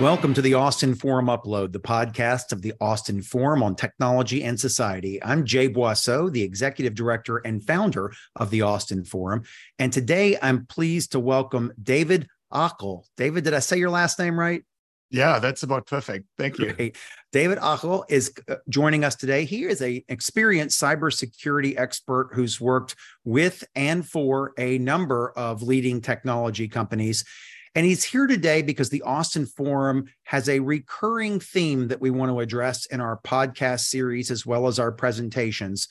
Welcome to the Austin Forum Upload, the podcast of the Austin Forum on Technology and Society. I'm Jay Boisseau, the executive director and founder of the Austin Forum. And today I'm pleased to welcome David Ochel. David, did I say your last name right? Yeah, that's about perfect. Thank you. Great. David Ochel is uh, joining us today. He is a experienced cybersecurity expert who's worked with and for a number of leading technology companies. And he's here today because the Austin Forum has a recurring theme that we want to address in our podcast series as well as our presentations.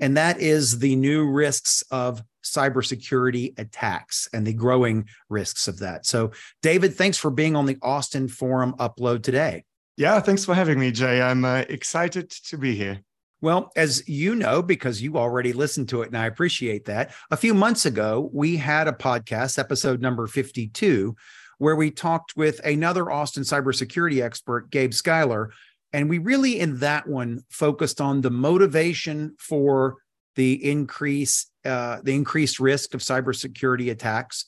And that is the new risks of cybersecurity attacks and the growing risks of that. So, David, thanks for being on the Austin Forum upload today. Yeah, thanks for having me, Jay. I'm uh, excited to be here. Well, as you know, because you already listened to it, and I appreciate that, a few months ago, we had a podcast, episode number 52, where we talked with another Austin cybersecurity expert, Gabe Schuyler. And we really, in that one, focused on the motivation for the increase, uh, the increased risk of cybersecurity attacks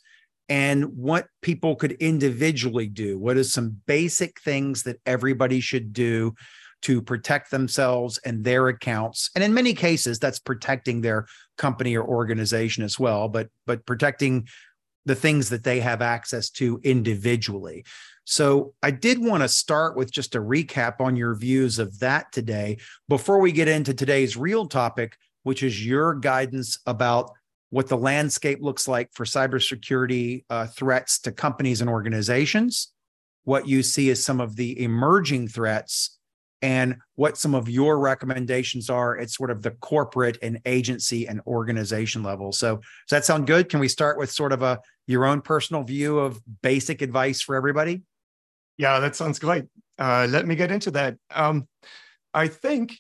and what people could individually do. What is some basic things that everybody should do to protect themselves and their accounts. And in many cases that's protecting their company or organization as well but but protecting the things that they have access to individually. So i did want to start with just a recap on your views of that today before we get into today's real topic which is your guidance about what the landscape looks like for cybersecurity uh, threats to companies and organizations what you see as some of the emerging threats and what some of your recommendations are at sort of the corporate and agency and organization level. So, does that sound good? Can we start with sort of a your own personal view of basic advice for everybody? Yeah, that sounds great. Uh, let me get into that. Um, I think,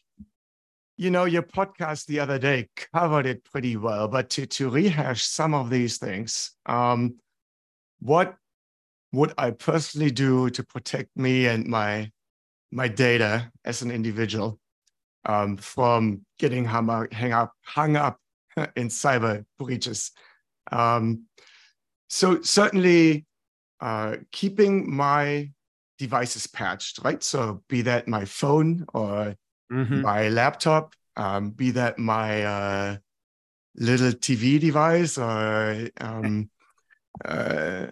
you know, your podcast the other day covered it pretty well, but to to rehash some of these things, um, what would I personally do to protect me and my my data as an individual um, from getting hung up, hang up, hung up in cyber breaches. Um, so certainly uh, keeping my devices patched, right? So be that my phone or mm-hmm. my laptop, um, be that my uh, little TV device or um, uh,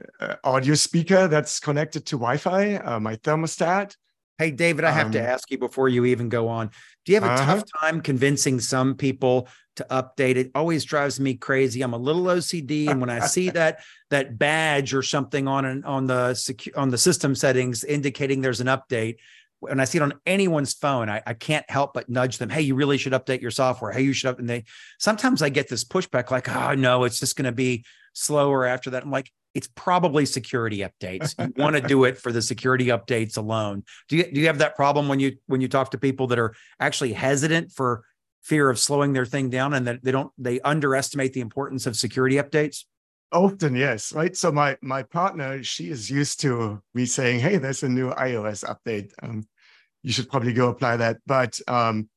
audio speaker that's connected to Wi-Fi, uh, my thermostat. Hey, David, I have um, to ask you before you even go on. Do you have a uh-huh. tough time convincing some people to update it? Always drives me crazy. I'm a little OCD, and when I see that that badge or something on an, on the secu- on the system settings indicating there's an update, when I see it on anyone's phone, I, I can't help but nudge them. Hey, you really should update your software. Hey, you should up. And they sometimes I get this pushback, like, oh no, it's just going to be slower after that. I'm like, it's probably security updates. You want to do it for the security updates alone. Do you do you have that problem when you when you talk to people that are actually hesitant for fear of slowing their thing down and that they don't they underestimate the importance of security updates? Often, yes, right. So my my partner, she is used to me saying, "Hey, there's a new iOS update. Um, you should probably go apply that." But um,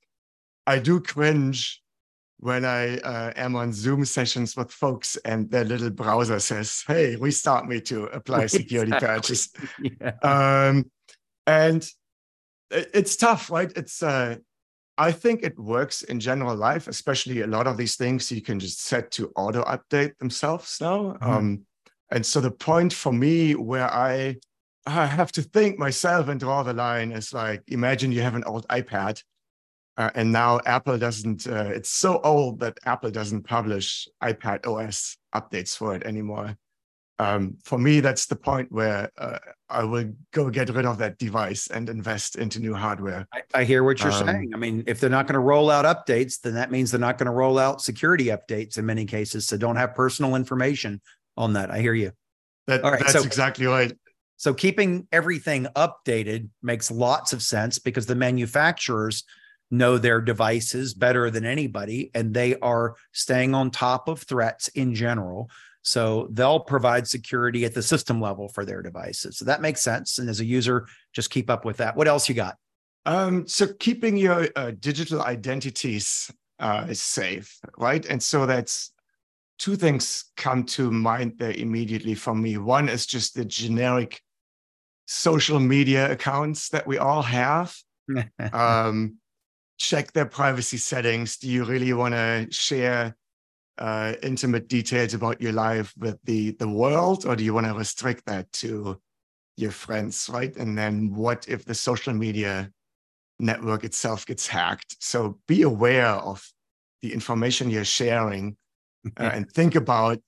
I do cringe when I uh, am on Zoom sessions with folks and their little browser says, "Hey, restart me to apply security patches," yeah. um, and it's tough, right? It's uh, I think it works in general life, especially a lot of these things you can just set to auto update themselves now. Mm-hmm. Um, and so the point for me where I I have to think myself and draw the line is like imagine you have an old iPad uh, and now Apple doesn't, uh, it's so old that Apple doesn't publish iPad OS updates for it anymore. Um, for me, that's the point where uh, I will go get rid of that device and invest into new hardware. I, I hear what you're um, saying. I mean, if they're not going to roll out updates, then that means they're not going to roll out security updates in many cases. So don't have personal information on that. I hear you. That, All right, that's so, exactly right. So keeping everything updated makes lots of sense because the manufacturers know their devices better than anybody and they are staying on top of threats in general. So they'll provide security at the system level for their devices. So that makes sense. And as a user just keep up with that. What else you got? Um, so keeping your uh, digital identities uh, is safe right? And so that's two things come to mind there immediately for me. One is just the generic social media accounts that we all have. um, check their privacy settings. Do you really want to share uh, intimate details about your life with the the world, or do you want to restrict that to your friends, right? And then what if the social media network itself gets hacked? So be aware of the information you're sharing, uh, and think about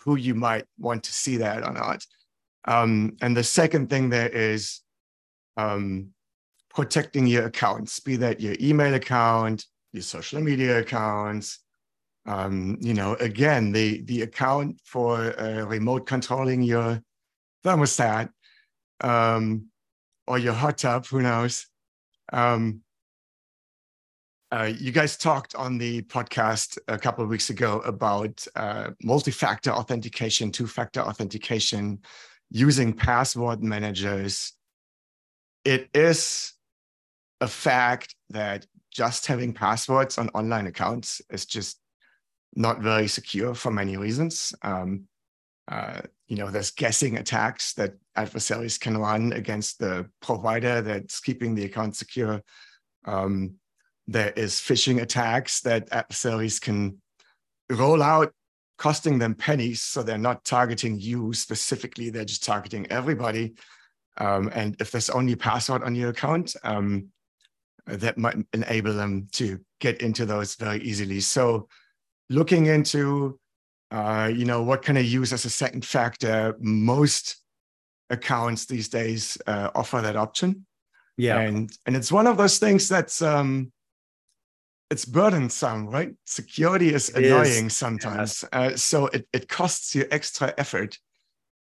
who you might want to see that or not. Um, and the second thing there is um, protecting your accounts, be that your email account, your social media accounts. Um, you know, again, the the account for uh, remote controlling your thermostat um, or your hot tub, who knows? Um, uh, you guys talked on the podcast a couple of weeks ago about uh, multi-factor authentication, two-factor authentication, using password managers. It is a fact that just having passwords on online accounts is just not very secure for many reasons. Um, uh, you know, there's guessing attacks that adversaries can run against the provider that's keeping the account secure. Um, there is phishing attacks that adversaries can roll out, costing them pennies. So they're not targeting you specifically, they're just targeting everybody. Um, and if there's only password on your account, um, that might enable them to get into those very easily. So looking into, uh, you know, what can I use as a second factor? Most accounts these days uh, offer that option. Yeah. And, and it's one of those things that's, um, it's burdensome, right? Security is it annoying is. sometimes. Yes. Uh, so it, it costs you extra effort,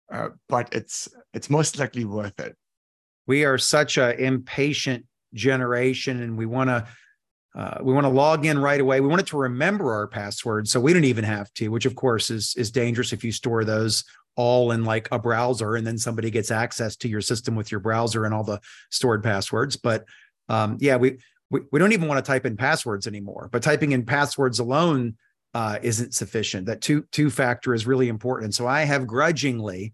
uh, but it's it's most likely worth it. We are such a impatient generation, and we want to uh, we want to log in right away. We want it to remember our password, so we don't even have to. Which, of course, is is dangerous if you store those all in like a browser, and then somebody gets access to your system with your browser and all the stored passwords. But um, yeah, we we, we don't even want to type in passwords anymore but typing in passwords alone uh, isn't sufficient that two two factor is really important and so i have grudgingly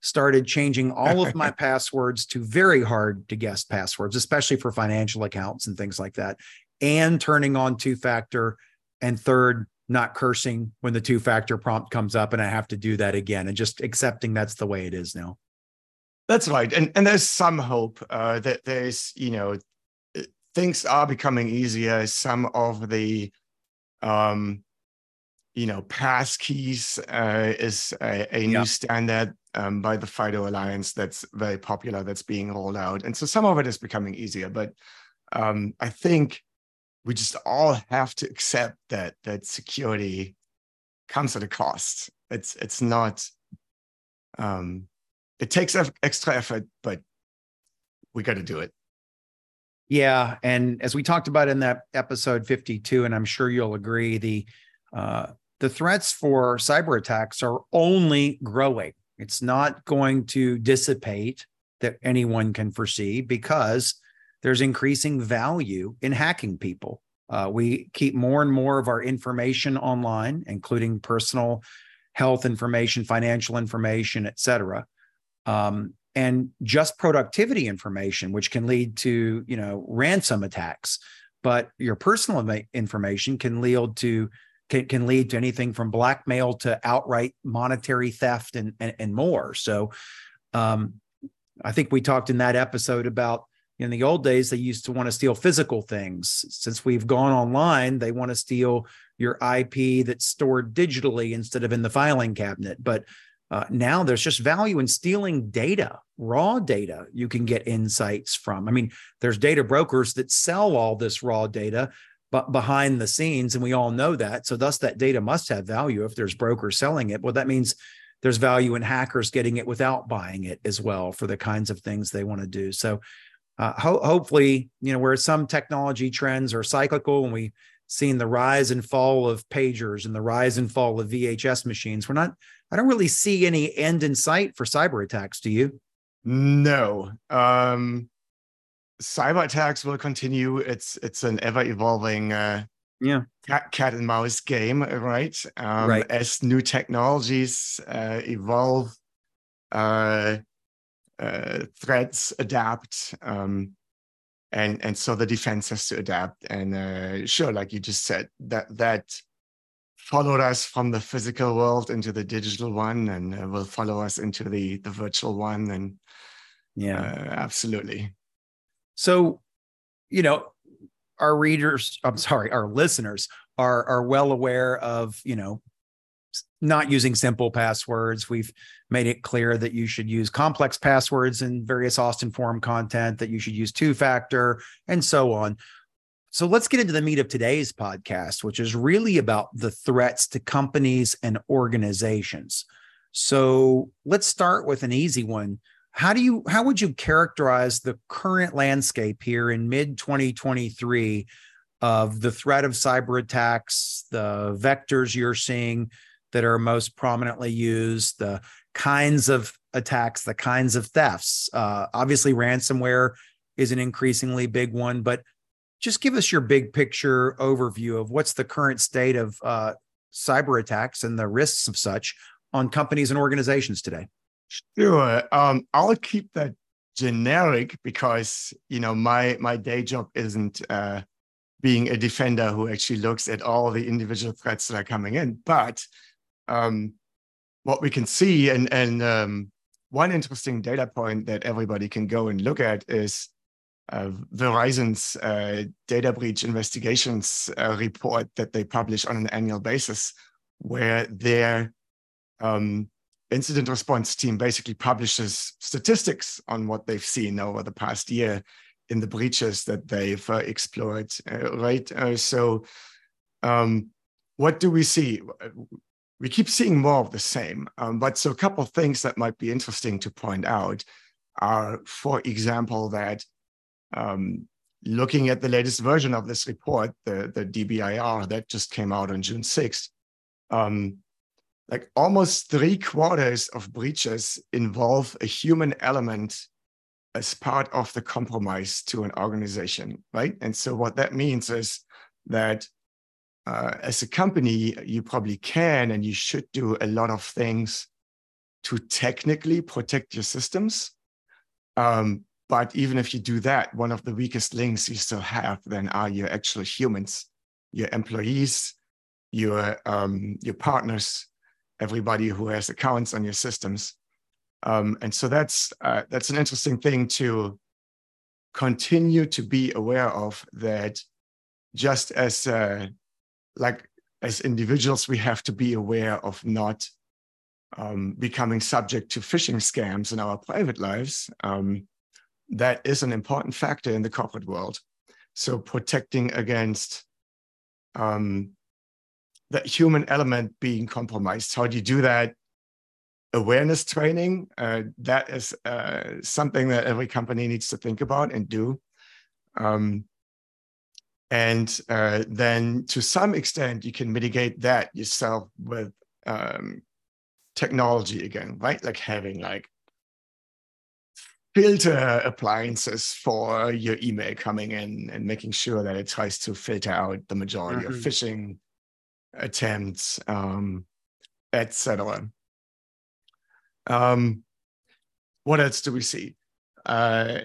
started changing all of my passwords to very hard to guess passwords especially for financial accounts and things like that and turning on two factor and third not cursing when the two factor prompt comes up and i have to do that again and just accepting that's the way it is now that's right and and there's some hope uh, that there's you know things are becoming easier. Some of the, um, you know, pass keys uh, is a, a new standard um, by the FIDO Alliance that's very popular, that's being rolled out. And so some of it is becoming easier. But um, I think we just all have to accept that that security comes at a cost. It's it's not. Um, it takes extra effort, but we got to do it. Yeah, and as we talked about in that episode 52, and I'm sure you'll agree, the uh, the threats for cyber attacks are only growing. It's not going to dissipate that anyone can foresee because there's increasing value in hacking people. Uh, we keep more and more of our information online, including personal health information, financial information, et cetera. Um, and just productivity information, which can lead to you know ransom attacks. But your personal information can lead to can, can lead to anything from blackmail to outright monetary theft and and, and more. So, um, I think we talked in that episode about in the old days they used to want to steal physical things. Since we've gone online, they want to steal your IP that's stored digitally instead of in the filing cabinet. But uh, now there's just value in stealing data, raw data you can get insights from. I mean, there's data brokers that sell all this raw data, but behind the scenes, and we all know that. So, thus, that data must have value if there's brokers selling it. Well, that means there's value in hackers getting it without buying it as well for the kinds of things they want to do. So, uh, ho- hopefully, you know, where some technology trends are cyclical and we've seen the rise and fall of pagers and the rise and fall of VHS machines, we're not I don't really see any end in sight for cyber attacks. Do you? No. Um, cyber attacks will continue. It's it's an ever evolving uh, yeah cat, cat and mouse game, right? Um, right. As new technologies uh, evolve, uh, uh, threats adapt. Um, and and so the defense has to adapt. And uh, sure, like you just said, that that followed us from the physical world into the digital one, and uh, will follow us into the the virtual one. And yeah, uh, absolutely. So, you know, our readers, I'm sorry, our listeners are are well aware of you know not using simple passwords. We've made it clear that you should use complex passwords in various Austin Forum content, that you should use two factor, and so on. So let's get into the meat of today's podcast, which is really about the threats to companies and organizations. So let's start with an easy one. How do you how would you characterize the current landscape here in mid 2023 of the threat of cyber attacks, the vectors you're seeing that are most prominently used, the kinds of attacks, the kinds of thefts. Uh, obviously, ransomware is an increasingly big one, but just give us your big picture overview of what's the current state of uh, cyber attacks and the risks of such on companies and organizations today. Sure. Um, I'll keep that generic because you know my my day job isn't uh, being a defender who actually looks at all the individual threats that are coming in, but um, what we can see, and and um, one interesting data point that everybody can go and look at is uh, Verizon's uh, data breach investigations uh, report that they publish on an annual basis, where their um, incident response team basically publishes statistics on what they've seen over the past year in the breaches that they've uh, explored. Uh, right, uh, so. Um, what do we see? we keep seeing more of the same. Um, but so a couple of things that might be interesting to point out are, for example, that um, looking at the latest version of this report, the, the DBIR that just came out on June 6th, um, like almost three quarters of breaches involve a human element as part of the compromise to an organization, right? And so what that means is that uh, as a company, you probably can and you should do a lot of things to technically protect your systems. Um, but even if you do that, one of the weakest links you still have then are your actual humans, your employees, your um, your partners, everybody who has accounts on your systems. Um, and so that's uh, that's an interesting thing to continue to be aware of. That just as uh, like as individuals, we have to be aware of not um, becoming subject to phishing scams in our private lives. Um, that is an important factor in the corporate world. So protecting against um, that human element being compromised. How do you do that? Awareness training. Uh, that is uh, something that every company needs to think about and do. Um, and uh, then to some extent, you can mitigate that yourself with um, technology again, right? Like having like filter appliances for your email coming in and making sure that it tries to filter out the majority mm-hmm. of phishing attempts, um, etc. Um, what else do we see? Uh,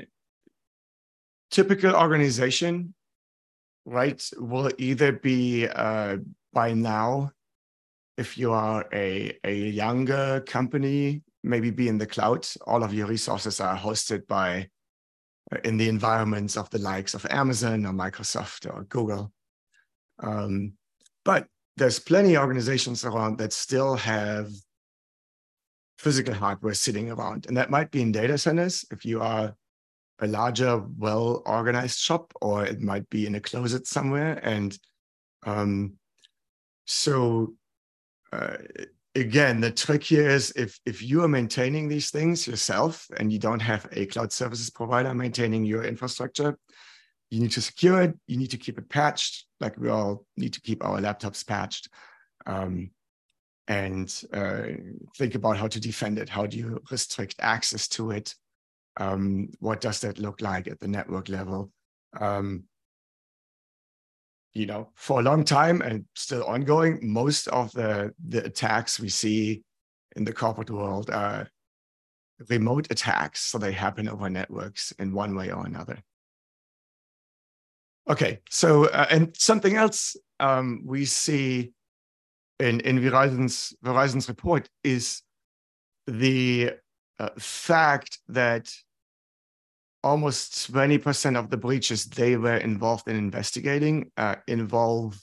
typical organization right, will either be uh, by now, if you are a, a younger company, maybe be in the cloud. All of your resources are hosted by uh, in the environments of the likes of Amazon or Microsoft or Google. Um, but there's plenty of organizations around that still have physical hardware sitting around. And that might be in data centers. If you are a larger, well organized shop, or it might be in a closet somewhere. And um, so, uh, again, the trick here is if if you are maintaining these things yourself and you don't have a cloud services provider maintaining your infrastructure, you need to secure it. You need to keep it patched, like we all need to keep our laptops patched. Um, and uh, think about how to defend it. How do you restrict access to it? Um, what does that look like at the network level? Um, you know, for a long time and still ongoing, most of the, the attacks we see in the corporate world are remote attacks. So they happen over networks in one way or another. Okay, so uh, and something else um, we see in in Verizon's Verizon's report is the uh, fact that almost 20% of the breaches they were involved in investigating uh, involve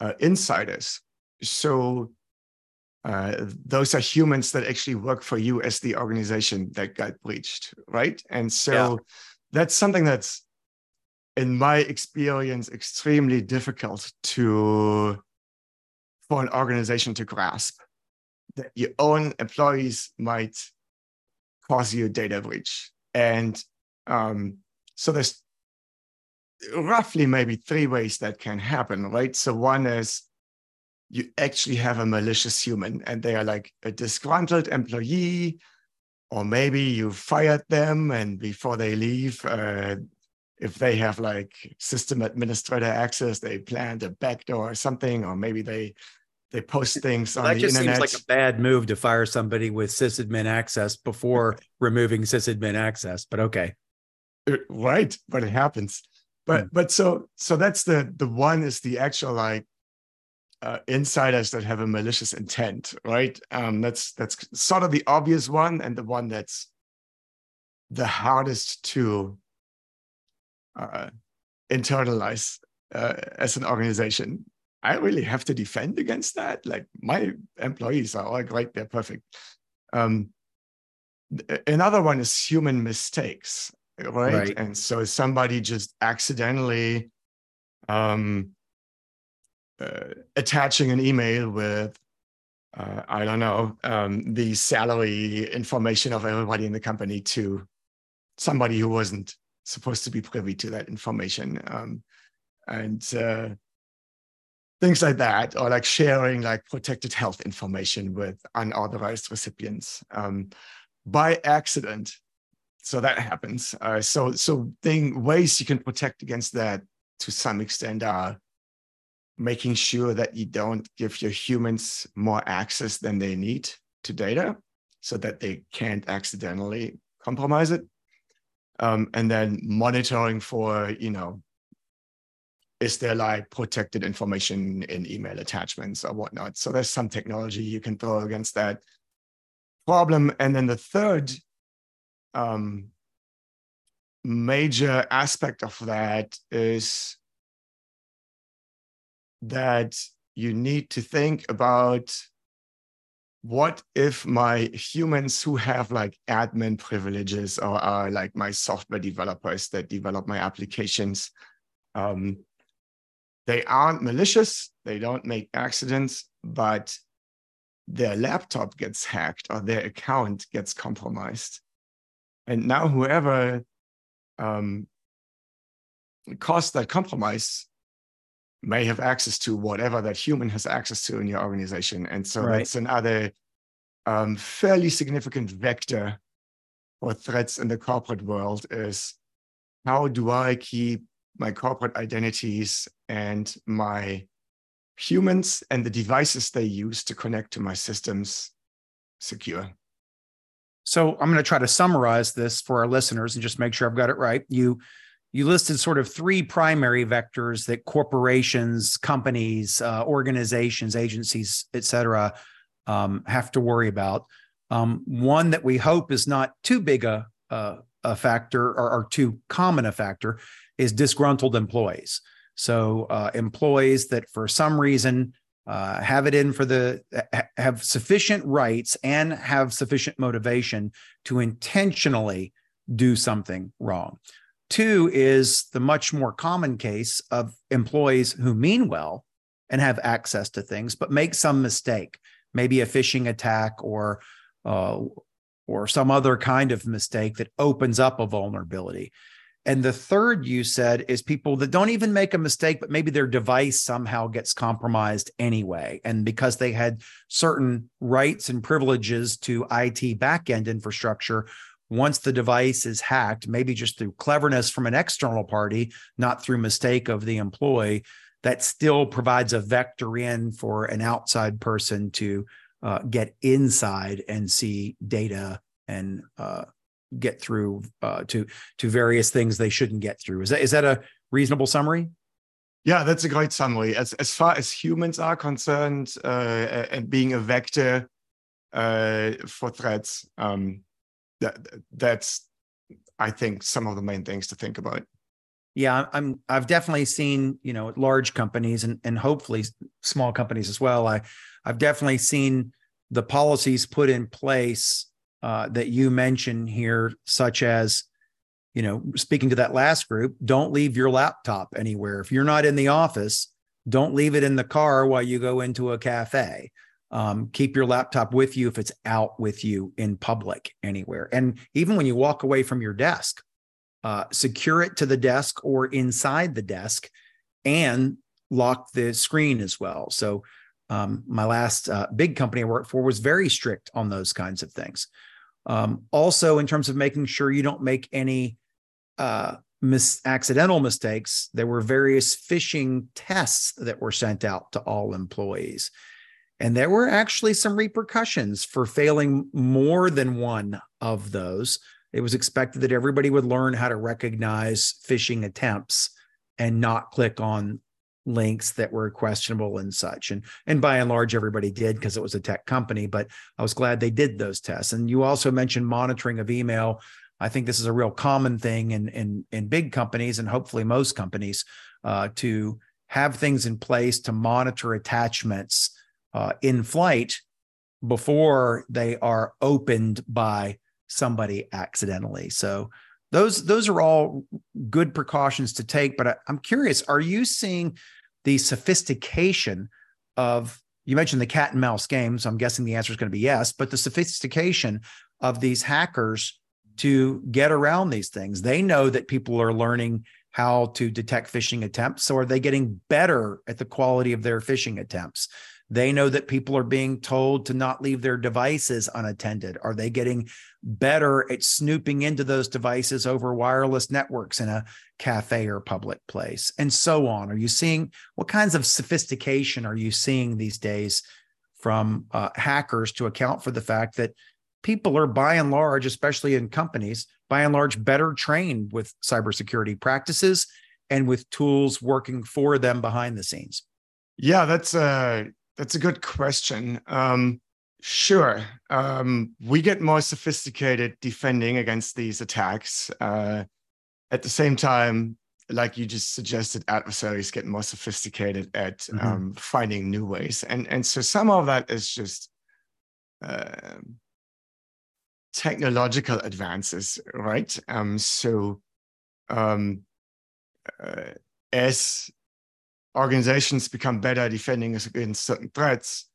uh, insiders. So uh, those are humans that actually work for you as the organization that got breached, right? And so yeah. that's something that's, in my experience, extremely difficult to for an organization to grasp. That your own employees might cause you a data breach, and um, so there's roughly maybe three ways that can happen, right? So one is you actually have a malicious human and they are like a disgruntled employee or maybe you fired them and before they leave uh, if they have like system administrator access they planned a backdoor or something or maybe they they post things well, on that the just internet. seems like a bad move to fire somebody with sysadmin access before removing sysadmin access but okay uh, right but it happens but hmm. but so so that's the the one is the actual like uh, insiders that have a malicious intent, right? Um, that's that's sort of the obvious one, and the one that's the hardest to uh, internalize uh, as an organization. I really have to defend against that. Like my employees are all great; they're perfect. Um, another one is human mistakes, right? right? And so somebody just accidentally um, uh, attaching an email with uh, I don't know um, the salary information of everybody in the company to somebody who wasn't supposed to be privy to that information, um, and uh, things like that, or like sharing like protected health information with unauthorized recipients um, by accident. So that happens. Uh, so so thing ways you can protect against that to some extent are making sure that you don't give your humans more access than they need to data so that they can't accidentally compromise it. Um, and then monitoring for, you know, is there like protected information in email attachments or whatnot? So there's some technology you can throw against that problem. And then the third um, major aspect of that is that you need to think about what if my humans who have like admin privileges or are like my software developers that develop my applications um, they aren't malicious they don't make accidents but their laptop gets hacked or their account gets compromised. And now whoever um, caused that compromise may have access to whatever that human has access to in your organization. And so right. that's another um, fairly significant vector for threats in the corporate world is how do I keep my corporate identities and my humans and the devices they use to connect to my systems secure? So I'm going to try to summarize this for our listeners and just make sure I've got it right. You you listed sort of three primary vectors that corporations, companies, uh, organizations, agencies, et cetera, um, have to worry about. Um, one that we hope is not too big a, a, a factor or, or, too common a factor is disgruntled employees. So uh, employees that for some reason uh, have it in for the have sufficient rights and have sufficient motivation to intentionally do something wrong. Two is the much more common case of employees who mean well and have access to things, but make some mistake, maybe a phishing attack or uh, or some other kind of mistake that opens up a vulnerability. And the third you said is people that don't even make a mistake, but maybe their device somehow gets compromised anyway. And because they had certain rights and privileges to IT backend infrastructure, once the device is hacked, maybe just through cleverness from an external party, not through mistake of the employee, that still provides a vector in for an outside person to uh, get inside and see data and uh, get through uh, to to various things they shouldn't get through. Is that is that a reasonable summary? Yeah, that's a great summary. As as far as humans are concerned, uh, and being a vector uh, for threats, um, that that's I think some of the main things to think about. Yeah, I'm. I've definitely seen you know large companies and and hopefully small companies as well. I I've definitely seen the policies put in place uh, that you mentioned here, such as, you know, speaking to that last group, don't leave your laptop anywhere. If you're not in the office, don't leave it in the car while you go into a cafe. Um, keep your laptop with you if it's out with you in public anywhere. And even when you walk away from your desk, uh, secure it to the desk or inside the desk and lock the screen as well. So, um, my last uh, big company I worked for was very strict on those kinds of things. Um, also, in terms of making sure you don't make any uh, mis- accidental mistakes, there were various phishing tests that were sent out to all employees. And there were actually some repercussions for failing more than one of those. It was expected that everybody would learn how to recognize phishing attempts and not click on links that were questionable and such. And and by and large everybody did because it was a tech company but i was glad they did those tests. And you also mentioned monitoring of email. I think this is a real common thing in in in big companies and hopefully most companies uh, to have things in place to monitor attachments uh, in flight before they are opened by somebody accidentally. So those those are all good precautions to take but I, am curious are you seeing the sophistication of you mentioned the cat and mouse game so i'm guessing the answer is going to be yes but the sophistication of these hackers to get around these things? They know that people are learning how to detect phishing attempts so are they getting better at the quality of their phishing attempts they know that people are being told to not leave their devices unattended. Are they getting better at snooping into those devices over wireless networks in a cafe or public place? And so on. Are you seeing what kinds of sophistication are you seeing these days from uh, hackers to account for the fact that people are by and large, especially in companies, by and large better trained with cybersecurity practices and with tools working for them behind the scenes? Yeah, that's a that's a good question. Um, sure, um, we get more sophisticated defending against these attacks. Uh, at the same time, like you just suggested, adversaries get more sophisticated at mm-hmm. um, finding new ways, and and so some of that is just uh, technological advances, right? Um, so um, uh, as organizations become better defending against certain threats,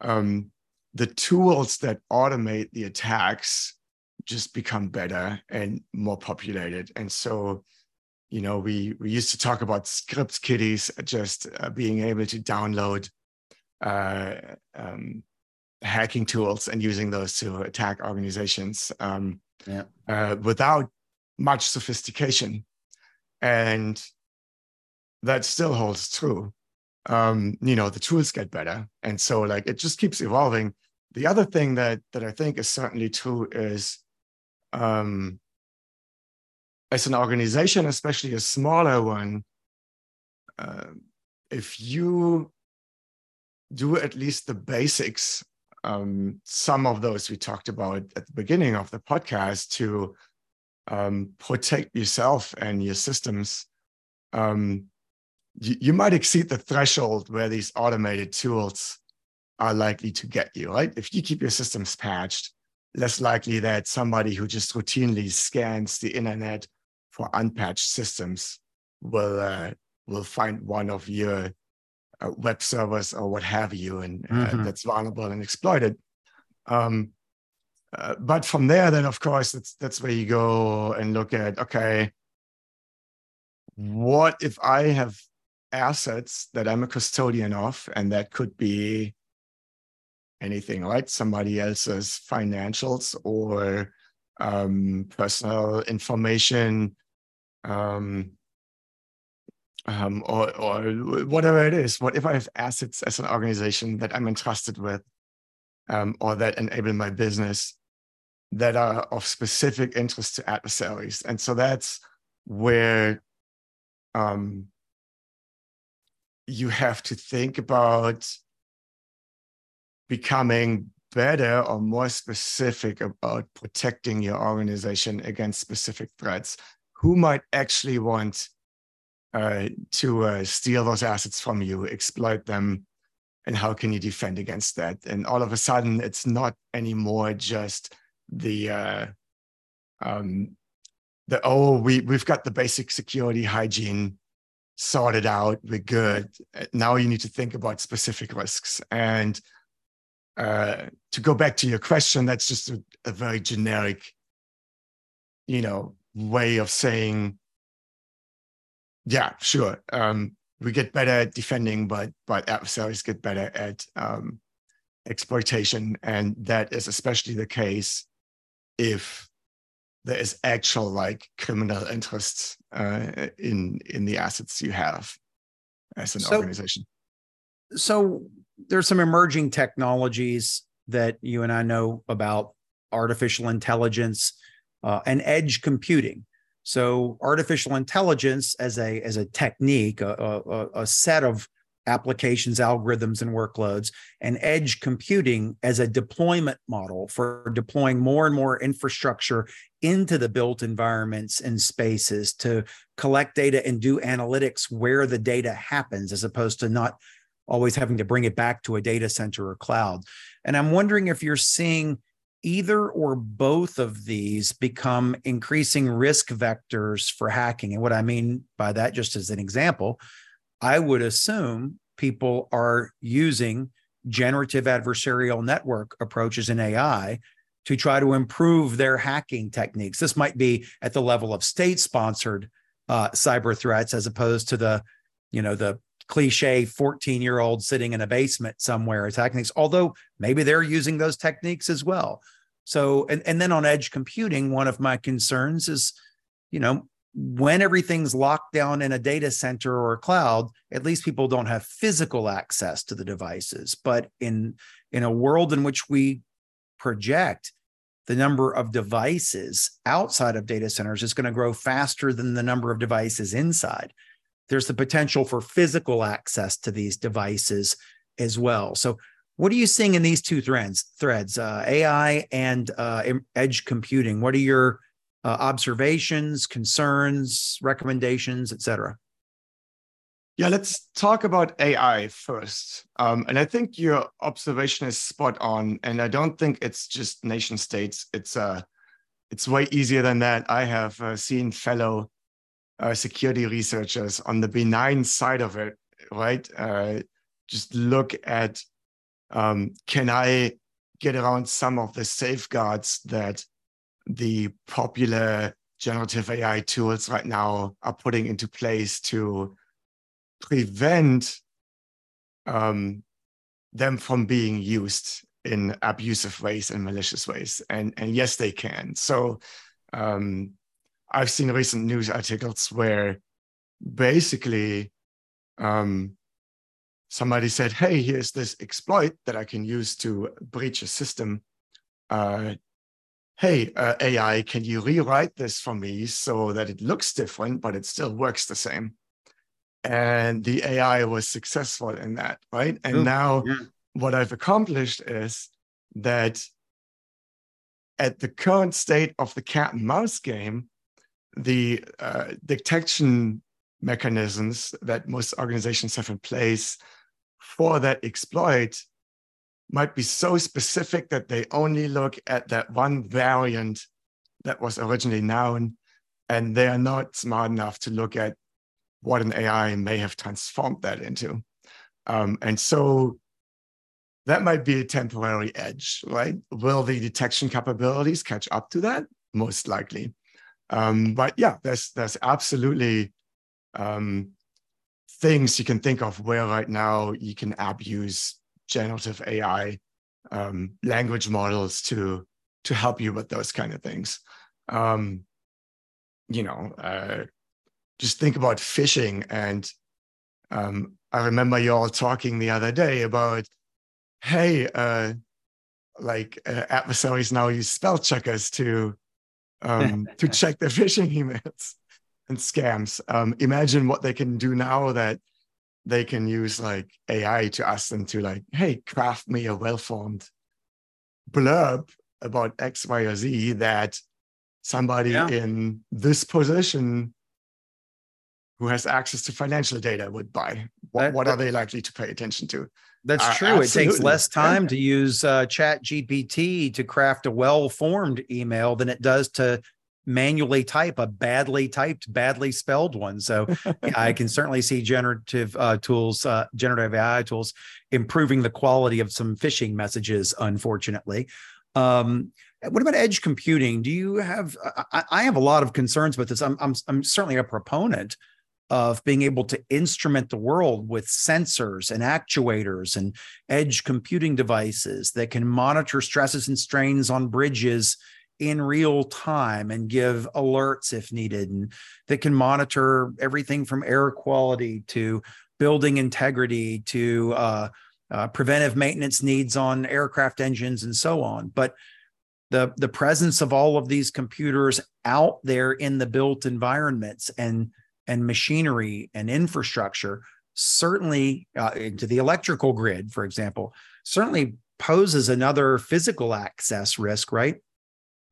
um, the tools that automate the attacks just become better and more populated. And so, you know, we we used to talk about script kiddies, just uh, being able to download uh, um, hacking tools and using those to attack organizations um, yeah. uh, without much sophistication. And that still holds true. Um, you know, the tools get better. And so like it just keeps evolving. The other thing that that I think is certainly true is um as an organization, especially a smaller one, uh, if you do at least the basics, um, some of those we talked about at the beginning of the podcast to um, protect yourself and your systems, um, you, you might exceed the threshold where these automated tools are likely to get you, right? If you keep your systems patched, less likely that somebody who just routinely scans the internet for unpatched systems will uh, will find one of your uh, web servers or what have you, and uh, mm-hmm. that's vulnerable and exploited. Um, uh, but from there, then of course, that's that's where you go and look at okay, what if I have assets that I'm a custodian of, and that could be anything, right? Somebody else's financials or um, personal information, um, um, or, or whatever it is. What if I have assets as an organization that I'm entrusted with, um, or that enable my business? that are of specific interest to adversaries. And so that's where um, you have to think about becoming better or more specific about protecting your organization against specific threats. Who might actually want uh, to uh, steal those assets from you, exploit them, and how can you defend against that? And all of a sudden, it's not anymore just the uh, um, the oh we we've got the basic security hygiene sorted out, we're good. Now you need to think about specific risks and uh, to go back to your question, that's just a, a very generic, you know, way of saying, yeah, sure. Um, we get better at defending, but but adversaries get better at um, exploitation, and that is especially the case if there is actual like criminal interest uh, in in the assets you have as an so, organization. So there's some emerging technologies that you and I know about artificial intelligence uh, and edge computing. So artificial intelligence as a as a technique, a, a, a set of applications, algorithms, and workloads, and edge computing as a deployment model for deploying more and more infrastructure into the built environments and spaces to collect data and do analytics where the data happens, as opposed to not always having to bring it back to a data center or cloud. And I'm wondering if you're seeing either or both of these become increasing risk vectors for hacking. And what I mean by that, just as an example, I would assume people are using generative adversarial network approaches in AI to try to improve their hacking techniques. This might be at the level of state sponsored uh, cyber threats as opposed to the you know the cliche 14 year old sitting in a basement somewhere attacking things, although maybe they're using those techniques as well. So, and, and then on edge computing, one of my concerns is, you know, when everything's locked down in a data center or a cloud, at least people don't have physical access to the devices. But in in a world in which we project the number of devices outside of data centers is going to grow faster than the number of devices inside there's the potential for physical access to these devices as well. So, what are you seeing in these two threads? Threads, uh, AI and uh, edge computing. What are your uh, observations, concerns, recommendations, etc. Yeah, let's talk about AI first. Um, and I think your observation is spot on. And I don't think it's just nation states. It's uh, it's way easier than that. I have uh, seen fellow uh, security researchers on the benign side of it, right? Uh, just look at um, can I get around some of the safeguards that the popular generative AI tools right now are putting into place to prevent um, them from being used in abusive ways and malicious ways. And, and yes, they can. So um, I've seen recent news articles where basically um, somebody said, "Hey, here's this exploit that I can use to breach a system. Uh, hey, uh, AI, can you rewrite this for me so that it looks different, but it still works the same?" And the AI was successful in that, right? And Ooh, now, yeah. what I've accomplished is that at the current state of the cat and mouse game, the uh, detection mechanisms that most organizations have in place for that exploit might be so specific that they only look at that one variant that was originally known and they are not smart enough to look at what an AI may have transformed that into. Um, and so that might be a temporary edge, right? Will the detection capabilities catch up to that? Most likely. Um, but yeah, there's there's absolutely um, things you can think of where right now you can abuse generative AI um, language models to to help you with those kind of things. Um, you know, uh, just think about phishing. And um, I remember you all talking the other day about, hey, uh, like uh, adversaries now use spell checkers to um, to check their phishing emails and scams. Um, imagine what they can do now that they can use like AI to ask them to like, hey, craft me a well-formed blurb about X, Y, or Z that somebody yeah. in this position who has access to financial data would buy. What, that, what are they likely to pay attention to? That's uh, true. Absolutely. It takes less time yeah. to use uh, Chat GPT to craft a well-formed email than it does to manually type a badly typed, badly spelled one. So I can certainly see generative uh, tools, uh, generative AI tools, improving the quality of some phishing messages. Unfortunately, um, what about edge computing? Do you have? I, I, have a lot of concerns with this. I'm, I'm, I'm certainly a proponent of being able to instrument the world with sensors and actuators and edge computing devices that can monitor stresses and strains on bridges in real time and give alerts if needed and that can monitor everything from air quality to building integrity to uh, uh, preventive maintenance needs on aircraft engines and so on. But the the presence of all of these computers out there in the built environments and and machinery and infrastructure certainly uh, into the electrical grid for example certainly poses another physical access risk right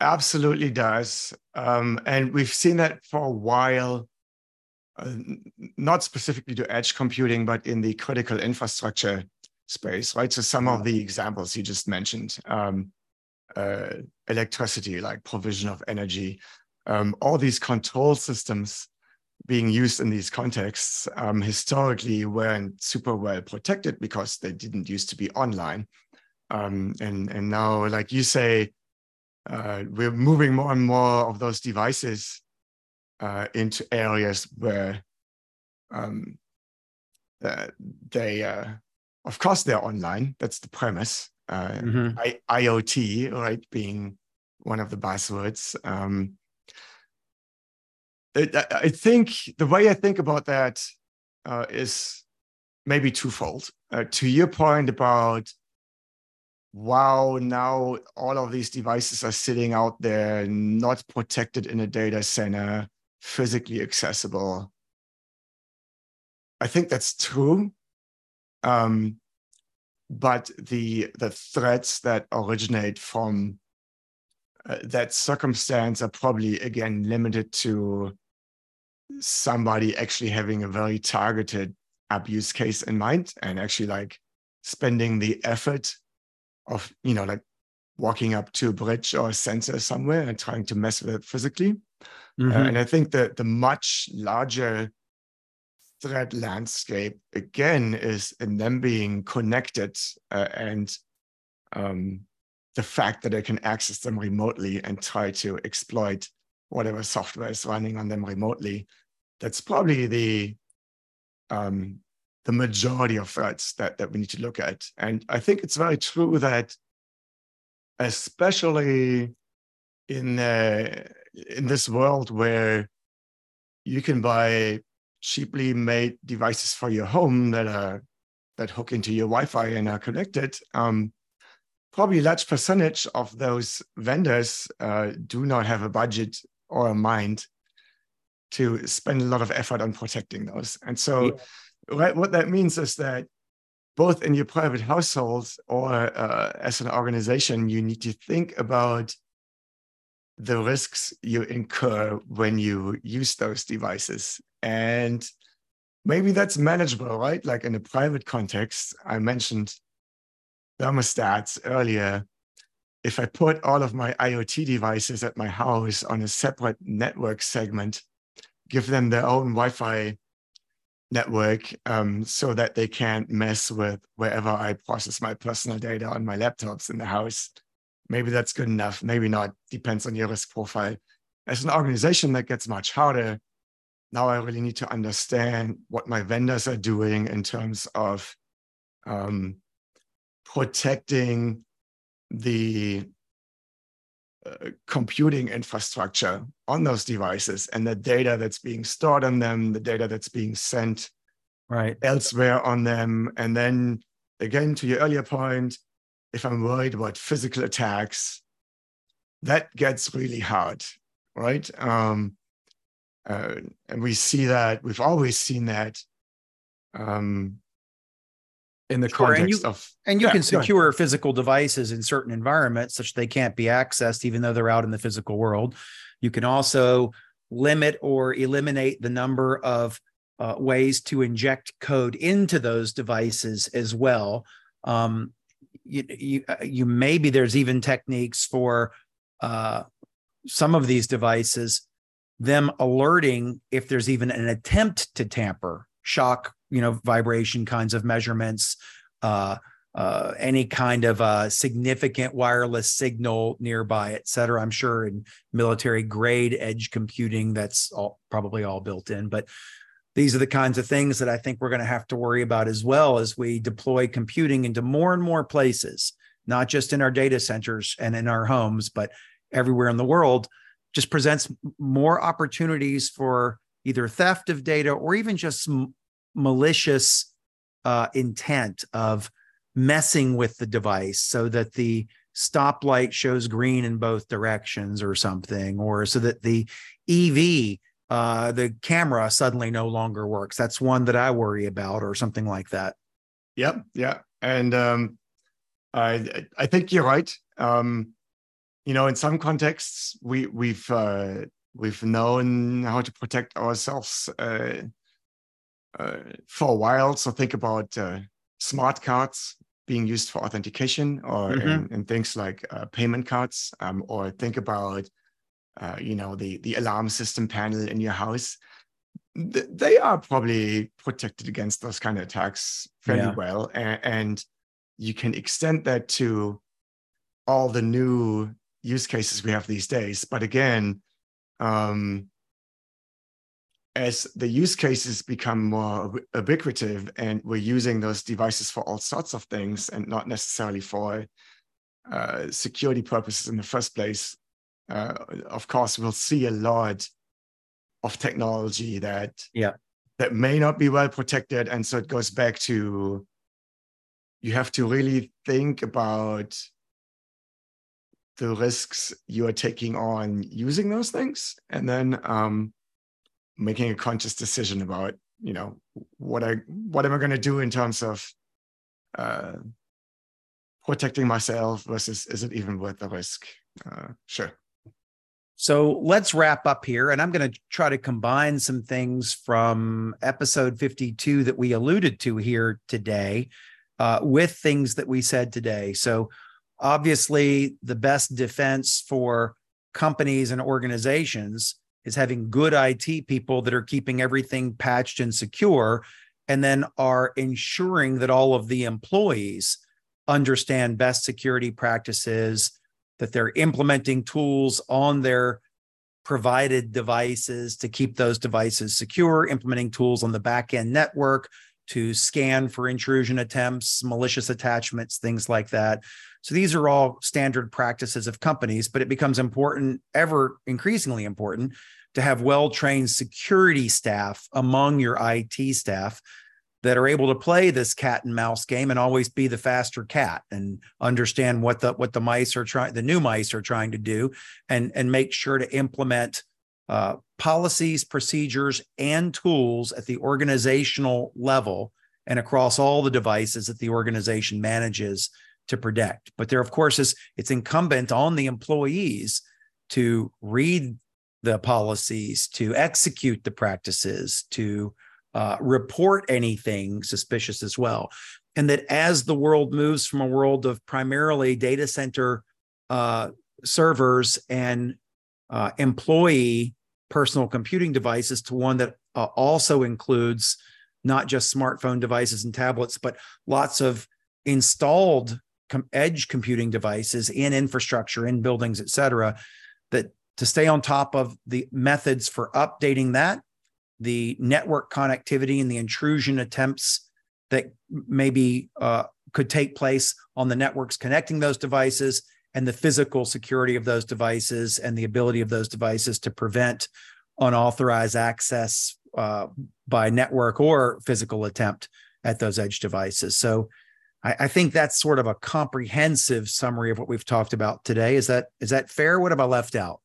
Absolutely does. Um, and we've seen that for a while, uh, not specifically to edge computing, but in the critical infrastructure space, right? So some of the examples you just mentioned, um, uh, electricity, like provision of energy, um, all these control systems being used in these contexts um, historically weren't super well protected because they didn't used to be online. Um, and, and now, like you say, uh, we're moving more and more of those devices uh, into areas where um, uh, they, uh, of course, they're online. That's the premise. Uh, mm-hmm. I- IoT, right, being one of the buzzwords. Um, it, I, think the way I think about that uh, is maybe twofold. to your point about wow, now all of these devices are sitting out there, not protected in a data center, physically accessible. I think that's true. Um, but the the threats that originate from uh, that circumstance are probably again limited to somebody actually having a very targeted abuse case in mind and actually like spending the effort of you know like walking up to a bridge or a sensor somewhere and trying to mess with it physically. Mm-hmm. Uh, and I think that the much larger threat landscape again is in them being connected uh, and um, the fact that I can access them remotely and try to exploit whatever software is running on them remotely. That's probably the um, the majority of threats that, that we need to look at. And I think it's very true that, especially in uh, in this world where you can buy cheaply made devices for your home that are that hook into your Wi-Fi and are connected, um, probably a large percentage of those vendors uh, do not have a budget or a mind to spend a lot of effort on protecting those. And so yeah? What that means is that both in your private households or uh, as an organization, you need to think about the risks you incur when you use those devices. And maybe that's manageable, right? Like in a private context, I mentioned thermostats earlier. If I put all of my IoT devices at my house on a separate network segment, give them their own Wi Fi network um, so that they can't mess with wherever I process my personal data on my laptops in the house. Maybe that's good enough. Maybe not. Depends on your risk profile. As an organization, that gets much harder. Now I really need to understand what my vendors are doing in terms of um, protecting the uh, computing infrastructure on those devices and the data that's being stored on them, the data that's being sent right elsewhere on them. And then again, to your earlier point, if I'm worried about physical attacks, that gets really hard, right? Um, uh, and we see that we've always seen that um, in the sure, context and you, of and you yeah, can secure physical devices in certain environments such they can't be accessed even though they're out in the physical world. You can also limit or eliminate the number of uh, ways to inject code into those devices as well. Um, you, you, uh, you maybe there's even techniques for uh, some of these devices them alerting if there's even an attempt to tamper shock you know vibration kinds of measurements uh, uh, any kind of uh, significant wireless signal nearby, et cetera. I'm sure in military grade edge computing, that's all, probably all built in. But these are the kinds of things that I think we're going to have to worry about as well as we deploy computing into more and more places, not just in our data centers and in our homes, but everywhere in the world. Just presents more opportunities for either theft of data or even just malicious uh, intent of messing with the device so that the stoplight shows green in both directions or something, or so that the EV, uh, the camera suddenly no longer works. That's one that I worry about, or something like that. Yep, yeah, and um, I I think you're right. Um, you know, in some contexts, we we've uh, we've known how to protect ourselves uh, for a while. So think about uh, smart cards being used for authentication or mm-hmm. in, in, things like uh, payment cards, um, or think about uh, you know the the alarm system panel in your house. Th- they are probably protected against those kind of attacks fairly yeah. well, and, and you can extend that to all the new use cases we have these days. But again, um, as the use cases become more ubiquitous and we're using those devices for all sorts of things and not necessarily for uh, security purposes in the first place, uh, of course, we'll see a lot of technology that yeah. that may not be well protected, and so it goes back to you have to really think about the risks you are taking on using those things, and then um, making a conscious decision about you know what i what am i going to do in terms of uh protecting myself versus is it even worth the risk? Uh sure. So let's wrap up here and i'm going to try to combine some things from episode 52 that we alluded to here today uh, with things that we said today. So obviously the best defense for companies and organizations is having good IT people that are keeping everything patched and secure, and then are ensuring that all of the employees understand best security practices, that they're implementing tools on their provided devices to keep those devices secure, implementing tools on the back end network to scan for intrusion attempts, malicious attachments, things like that. So these are all standard practices of companies, but it becomes important, ever increasingly important, to have well trained security staff among your IT staff that are able to play this cat and mouse game and always be the faster cat and understand what the what the mice are trying the new mice are trying to do and and make sure to implement uh, policies procedures and tools at the organizational level and across all the devices that the organization manages to protect but there of course is it's incumbent on the employees to read the policies, to execute the practices, to uh, report anything suspicious as well. And that as the world moves from a world of primarily data center uh, servers and uh, employee personal computing devices to one that uh, also includes not just smartphone devices and tablets, but lots of installed com- edge computing devices in infrastructure, in buildings, et cetera, that to stay on top of the methods for updating that, the network connectivity and the intrusion attempts that maybe uh, could take place on the networks connecting those devices and the physical security of those devices and the ability of those devices to prevent unauthorized access uh, by network or physical attempt at those edge devices. So I, I think that's sort of a comprehensive summary of what we've talked about today. Is that is that fair? What have I left out?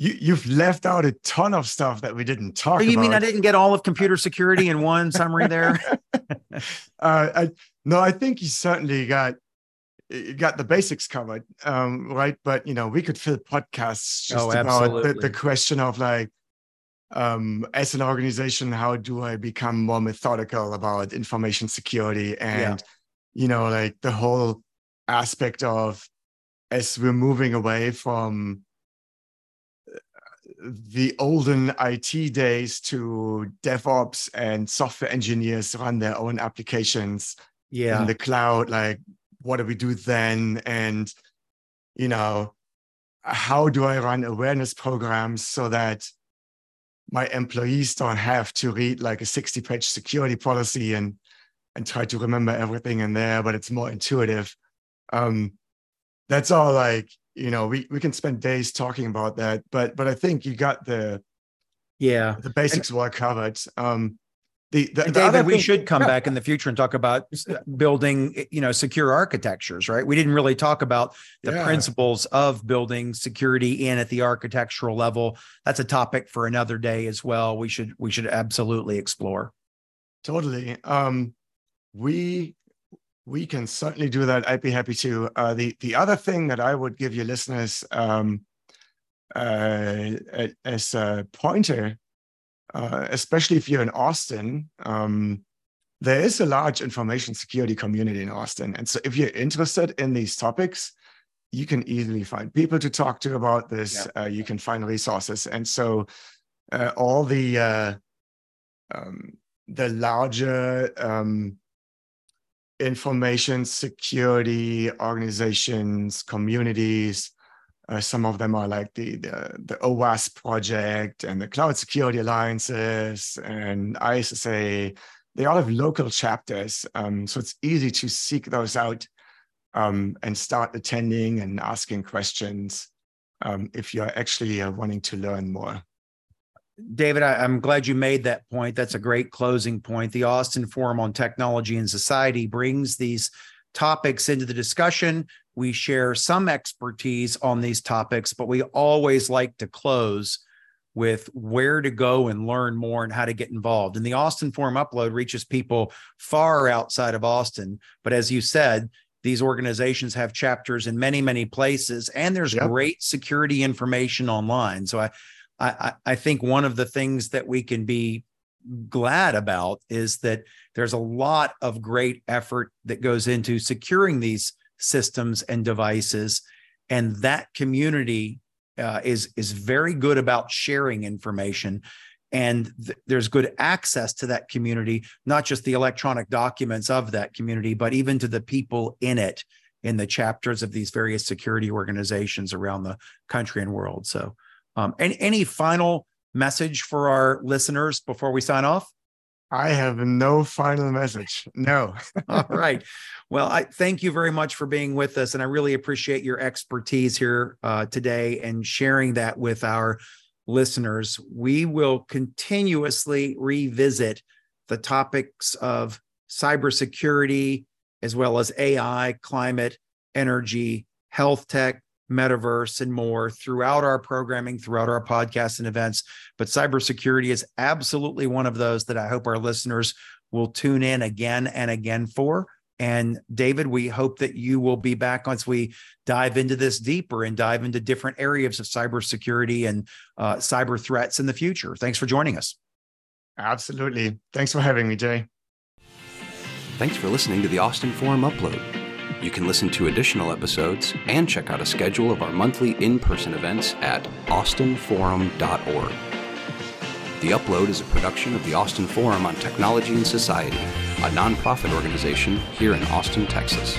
You, you've left out a ton of stuff that we didn't talk oh, you about. mean I didn't get all of computer security in one summary there? uh, I, no, I think you certainly got got the basics covered, um, right? But you know, we could fill podcasts just Oh, about the, the question of like, um, as an organization, how do I become more methodical about information security and you know, like the whole aspect of as we're moving away from uh, the olden IT days to DevOps and software engineers run their own applications Yeah. in the cloud like what do we do then and you know how do i run awareness programs so that my employees don't have to read like a 60 page security policy and and try to remember everything in there but it's more intuitive um that's all like you know we we can spend days talking about that but but i think you got the yeah. the basics well covered um the, the, the other David, we thing- should come Yeah. back in the future and talk about building, you know, secure architectures, right? We didn't really talk about the Yeah. principles of building security in at the architectural level. That's a topic for another day as well. We should we should absolutely explore. Totally. Um, we we can certainly do that. I'd be happy to. Uh, the the other thing that I would give your listeners um, uh, as a pointer, uh, especially if you're in Austin, um, there is a large information security community in Austin, and so if you're interested in these topics, you can easily find people to talk to about this. Uh, you can find resources, and so uh, all the uh, um, the larger um, information security organizations, communities. Uh, some of them are like the, the the OWASP project and the Cloud Security Alliances and ISSA. They all have local chapters, um, so it's easy to seek those out um, and start attending and asking questions um, if you're actually uh, wanting to learn more. David, I, I'm glad you made that point. That's a great closing point. The Austin Forum on Technology and Society brings these topics into the discussion. We share some expertise on these topics, but we always like to close with where to go and learn more and how to get involved. And the Austin Forum upload reaches people far outside of Austin. But as you said, these organizations have chapters in many, many places, and there's Yep. great security information online. So I, I, I I think one of the things that we can be glad about is that there's a lot of great effort that goes into securing these systems and devices, and that community uh, is is very good about sharing information. And th- there's good access to that community, not just the electronic documents of that community, but even to the people in it, in the chapters of these various security organizations around the country and world. So, um, any, any final message for our listeners before we sign off? I have no final message. No. All right. Well, I thank you very much for being with us, and I really appreciate your expertise here uh, today and sharing that with our listeners. We will continuously revisit the topics of cybersecurity as well as AI, climate, energy, health tech, metaverse, and more throughout our programming, throughout our podcasts and events. But cybersecurity is absolutely one of those that I hope our listeners will tune in again and again for. And David, we hope that you will be back once we dive into this deeper and dive into different areas of cybersecurity and uh, cyber threats in the future. Thanks for joining us. Absolutely. Thanks for having me, Jay. Thanks for listening to the Austin Forum Upload. You can listen to additional episodes and check out a schedule of our monthly in person events at austinforum.org. The Upload is a production of the Austin Forum on Technology and Society, a nonprofit organization here in Austin, Texas.